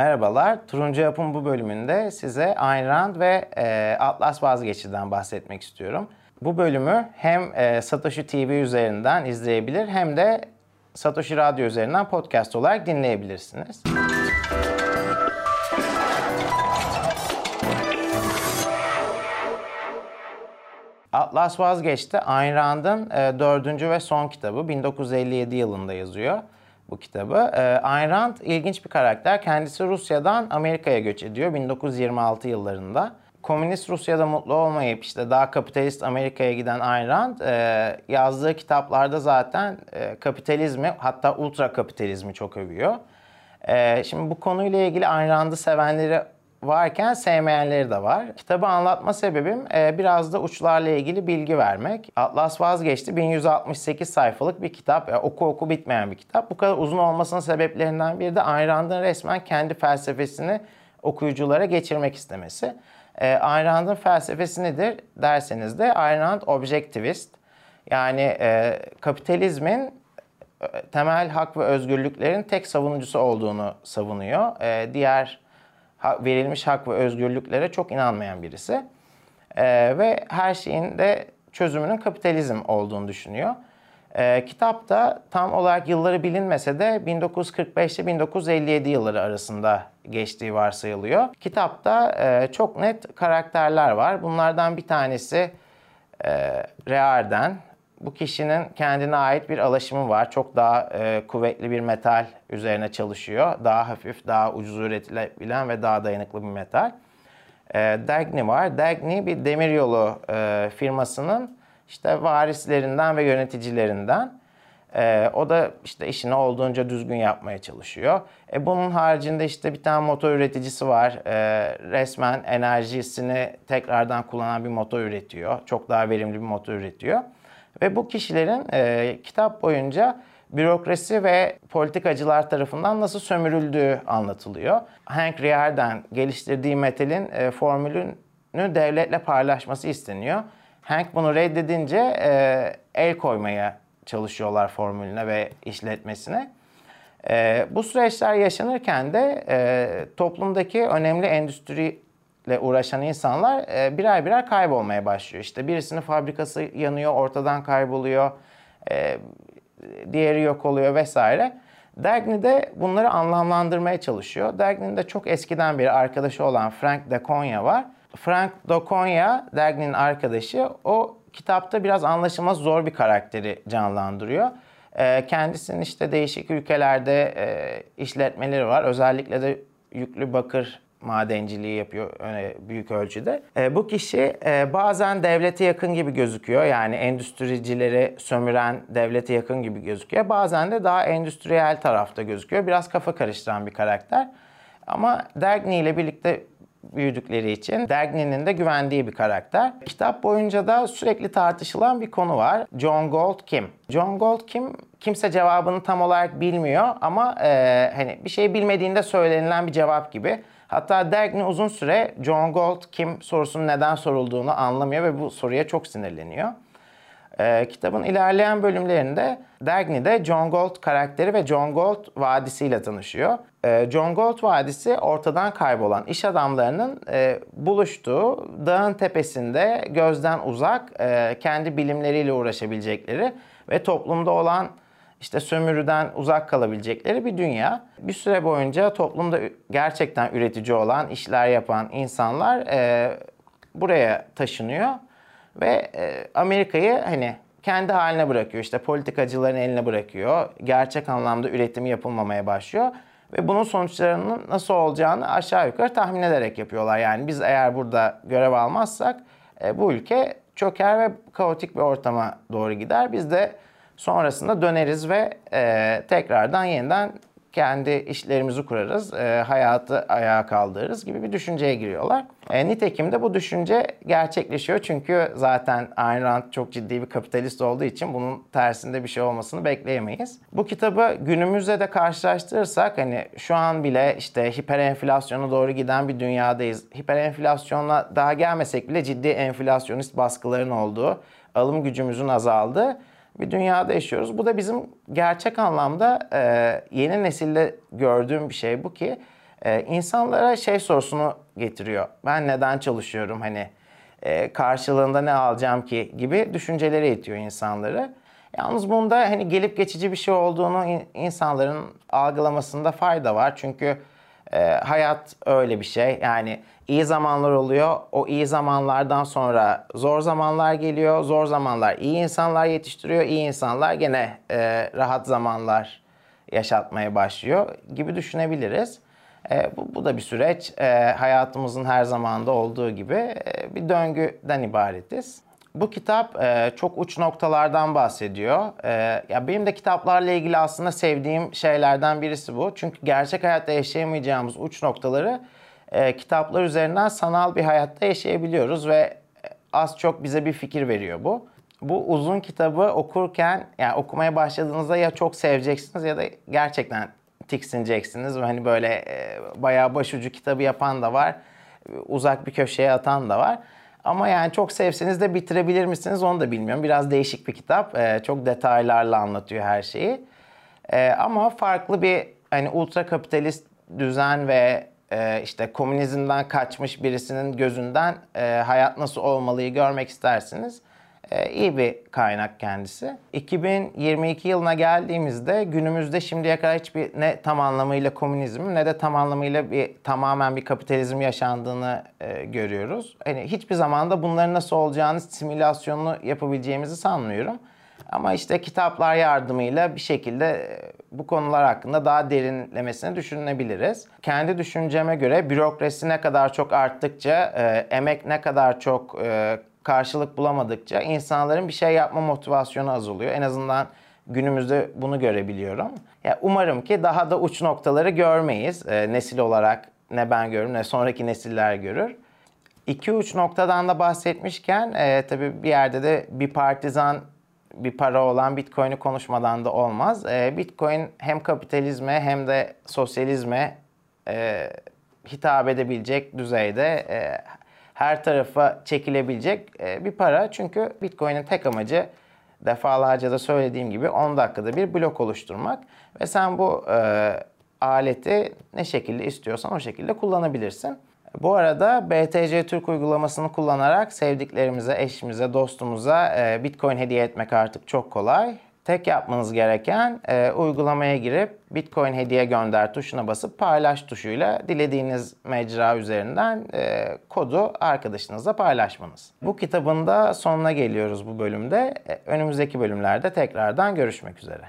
Merhabalar, Turuncu Yapım bu bölümünde size Ayn Rand ve e, Atlas Vazgeçi'den bahsetmek istiyorum. Bu bölümü hem e, Satoshi TV üzerinden izleyebilir hem de Satoshi Radyo üzerinden podcast olarak dinleyebilirsiniz. Atlas Vazgeçti Ayn Rand'ın e, dördüncü ve son kitabı. 1957 yılında yazıyor bu kitabı. E, Ayn Rand ilginç bir karakter. Kendisi Rusya'dan Amerika'ya göç ediyor 1926 yıllarında. Komünist Rusya'da mutlu olmayıp işte daha kapitalist Amerika'ya giden Ayn Rand e, yazdığı kitaplarda zaten e, kapitalizmi hatta ultra kapitalizmi çok övüyor. E, şimdi bu konuyla ilgili Ayn Rand'ı sevenleri varken sevmeyenleri de var. Kitabı anlatma sebebim e, biraz da uçlarla ilgili bilgi vermek. Atlas Vazgeçti 1168 sayfalık bir kitap. Yani oku oku bitmeyen bir kitap. Bu kadar uzun olmasının sebeplerinden biri de Ayn Rand'ın resmen kendi felsefesini okuyuculara geçirmek istemesi. E, Ayn felsefesi nedir derseniz de Ayn Rand objektivist. Yani e, kapitalizmin e, temel hak ve özgürlüklerin tek savunucusu olduğunu savunuyor. E, diğer verilmiş hak ve özgürlüklere çok inanmayan birisi. E, ve her şeyin de çözümünün kapitalizm olduğunu düşünüyor. E, kitapta tam olarak yılları bilinmese de 1945 ile 1957 yılları arasında geçtiği varsayılıyor. Kitapta e, çok net karakterler var. Bunlardan bir tanesi e, Rearden, bu kişinin kendine ait bir alaşımı var. Çok daha e, kuvvetli bir metal üzerine çalışıyor. Daha hafif, daha ucuz üretilebilen ve daha dayanıklı bir metal. E, Dagny var. Dagny bir demiryolu e, firmasının işte varislerinden ve yöneticilerinden. E, o da işte işini olduğunca düzgün yapmaya çalışıyor. E, bunun haricinde işte bir tane motor üreticisi var. E, resmen enerjisini tekrardan kullanan bir motor üretiyor. Çok daha verimli bir motor üretiyor. Ve bu kişilerin e, kitap boyunca bürokrasi ve politikacılar tarafından nasıl sömürüldüğü anlatılıyor. Hank Riordan geliştirdiği metalin e, formülünü devletle paylaşması isteniyor. Hank bunu reddedince e, el koymaya çalışıyorlar formülüne ve işletmesine. E, bu süreçler yaşanırken de e, toplumdaki önemli endüstri ile uğraşan insanlar e, birer birer kaybolmaya başlıyor. İşte birisinin fabrikası yanıyor, ortadan kayboluyor, e, diğeri yok oluyor vesaire. Dagny de bunları anlamlandırmaya çalışıyor. Dagny'nin de çok eskiden beri arkadaşı olan Frank Daconya var. Frank Daconya, Dagny'nin arkadaşı, o kitapta biraz anlaşılmaz zor bir karakteri canlandırıyor. E, kendisinin işte değişik ülkelerde e, işletmeleri var. Özellikle de yüklü bakır madenciliği yapıyor öyle büyük ölçüde. E, bu kişi e, bazen devlete yakın gibi gözüküyor. Yani endüstricileri sömüren devlete yakın gibi gözüküyor. Bazen de daha endüstriyel tarafta gözüküyor. Biraz kafa karıştıran bir karakter. Ama Dagny ile birlikte büyüdükleri için Dagny'nin de güvendiği bir karakter. Kitap boyunca da sürekli tartışılan bir konu var. John Gold kim? John Gold kim? Kimse cevabını tam olarak bilmiyor ama e, hani bir şey bilmediğinde söylenilen bir cevap gibi. Hatta Dagny uzun süre John Gold kim sorusunun neden sorulduğunu anlamıyor ve bu soruya çok sinirleniyor. Ee, kitabın ilerleyen bölümlerinde Dagny de John Gold karakteri ve John Gold vadisiyle tanışıyor. Ee, John Gold vadisi ortadan kaybolan iş adamlarının e, buluştuğu dağın tepesinde gözden uzak e, kendi bilimleriyle uğraşabilecekleri ve toplumda olan işte sömürüden uzak kalabilecekleri bir dünya. Bir süre boyunca toplumda gerçekten üretici olan, işler yapan insanlar e, buraya taşınıyor ve e, Amerika'yı hani kendi haline bırakıyor. İşte politikacıların eline bırakıyor. Gerçek anlamda üretimi yapılmamaya başlıyor. Ve bunun sonuçlarının nasıl olacağını aşağı yukarı tahmin ederek yapıyorlar. Yani biz eğer burada görev almazsak e, bu ülke çöker ve kaotik bir ortama doğru gider. Biz de Sonrasında döneriz ve e, tekrardan yeniden kendi işlerimizi kurarız, e, hayatı ayağa kaldırırız gibi bir düşünceye giriyorlar. E, nitekim de bu düşünce gerçekleşiyor çünkü zaten Ayn Rand çok ciddi bir kapitalist olduğu için bunun tersinde bir şey olmasını bekleyemeyiz. Bu kitabı günümüzde de karşılaştırırsak hani şu an bile işte hiper enflasyona doğru giden bir dünyadayız. Hiper enflasyonla daha gelmesek bile ciddi enflasyonist baskıların olduğu, alım gücümüzün azaldığı bir dünyada yaşıyoruz. Bu da bizim gerçek anlamda e, yeni nesilde gördüğüm bir şey bu ki e, insanlara şey sorusunu getiriyor. Ben neden çalışıyorum hani e, karşılığında ne alacağım ki gibi düşüncelere itiyor insanları. Yalnız bunda hani gelip geçici bir şey olduğunu in- insanların algılamasında fayda var. Çünkü e, hayat öyle bir şey. Yani iyi zamanlar oluyor. O iyi zamanlardan sonra zor zamanlar geliyor. Zor zamanlar iyi insanlar yetiştiriyor. İyi insanlar gene e, rahat zamanlar yaşatmaya başlıyor gibi düşünebiliriz. E, bu, bu da bir süreç. E, hayatımızın her zamanda olduğu gibi e, bir döngüden ibaretiz. Bu kitap e, çok uç noktalardan bahsediyor. E, ya benim de kitaplarla ilgili aslında sevdiğim şeylerden birisi bu. Çünkü gerçek hayatta yaşayamayacağımız uç noktaları e, kitaplar üzerinden sanal bir hayatta yaşayabiliyoruz ve az çok bize bir fikir veriyor bu. Bu uzun kitabı okurken yani okumaya başladığınızda ya çok seveceksiniz ya da gerçekten tiksineceksiniz. Hani böyle e, bayağı başucu kitabı yapan da var. Uzak bir köşeye atan da var. Ama yani çok sevseniz de bitirebilir misiniz onu da bilmiyorum. Biraz değişik bir kitap. E, çok detaylarla anlatıyor her şeyi. E, ama farklı bir hani ultra kapitalist düzen ve e, işte komünizmden kaçmış birisinin gözünden e, hayat nasıl olmalıyı görmek istersiniz. E, iyi bir kaynak kendisi. 2022 yılına geldiğimizde günümüzde şimdiye kadar hiçbir ne tam anlamıyla komünizm ne de tam anlamıyla bir tamamen bir kapitalizm yaşandığını e, görüyoruz. Hani hiçbir zamanda bunların nasıl olacağını simülasyonunu yapabileceğimizi sanmıyorum. Ama işte kitaplar yardımıyla bir şekilde e, bu konular hakkında daha derinlemesine düşünebiliriz. Kendi düşünceme göre bürokrasi ne kadar çok arttıkça, e, emek ne kadar çok e, karşılık bulamadıkça insanların bir şey yapma motivasyonu azalıyor. En azından günümüzde bunu görebiliyorum. Ya umarım ki daha da uç noktaları görmeyiz. E, nesil olarak ne ben görürüm ne sonraki nesiller görür. İki uç noktadan da bahsetmişken e, tabii bir yerde de bir partizan bir para olan Bitcoin'i konuşmadan da olmaz. E, Bitcoin hem kapitalizme hem de sosyalizme e, hitap edebilecek düzeyde e, her tarafa çekilebilecek e, bir para. Çünkü Bitcoin'in tek amacı defalarca da söylediğim gibi 10 dakikada bir blok oluşturmak ve sen bu e, aleti ne şekilde istiyorsan o şekilde kullanabilirsin. Bu arada BTC Türk uygulamasını kullanarak sevdiklerimize, eşimize, dostumuza e, Bitcoin hediye etmek artık çok kolay. Tek yapmanız gereken e, uygulamaya girip Bitcoin hediye gönder tuşuna basıp paylaş tuşuyla dilediğiniz mecra üzerinden e, kodu arkadaşınızla paylaşmanız. Bu kitabın da sonuna geliyoruz bu bölümde. E, önümüzdeki bölümlerde tekrardan görüşmek üzere.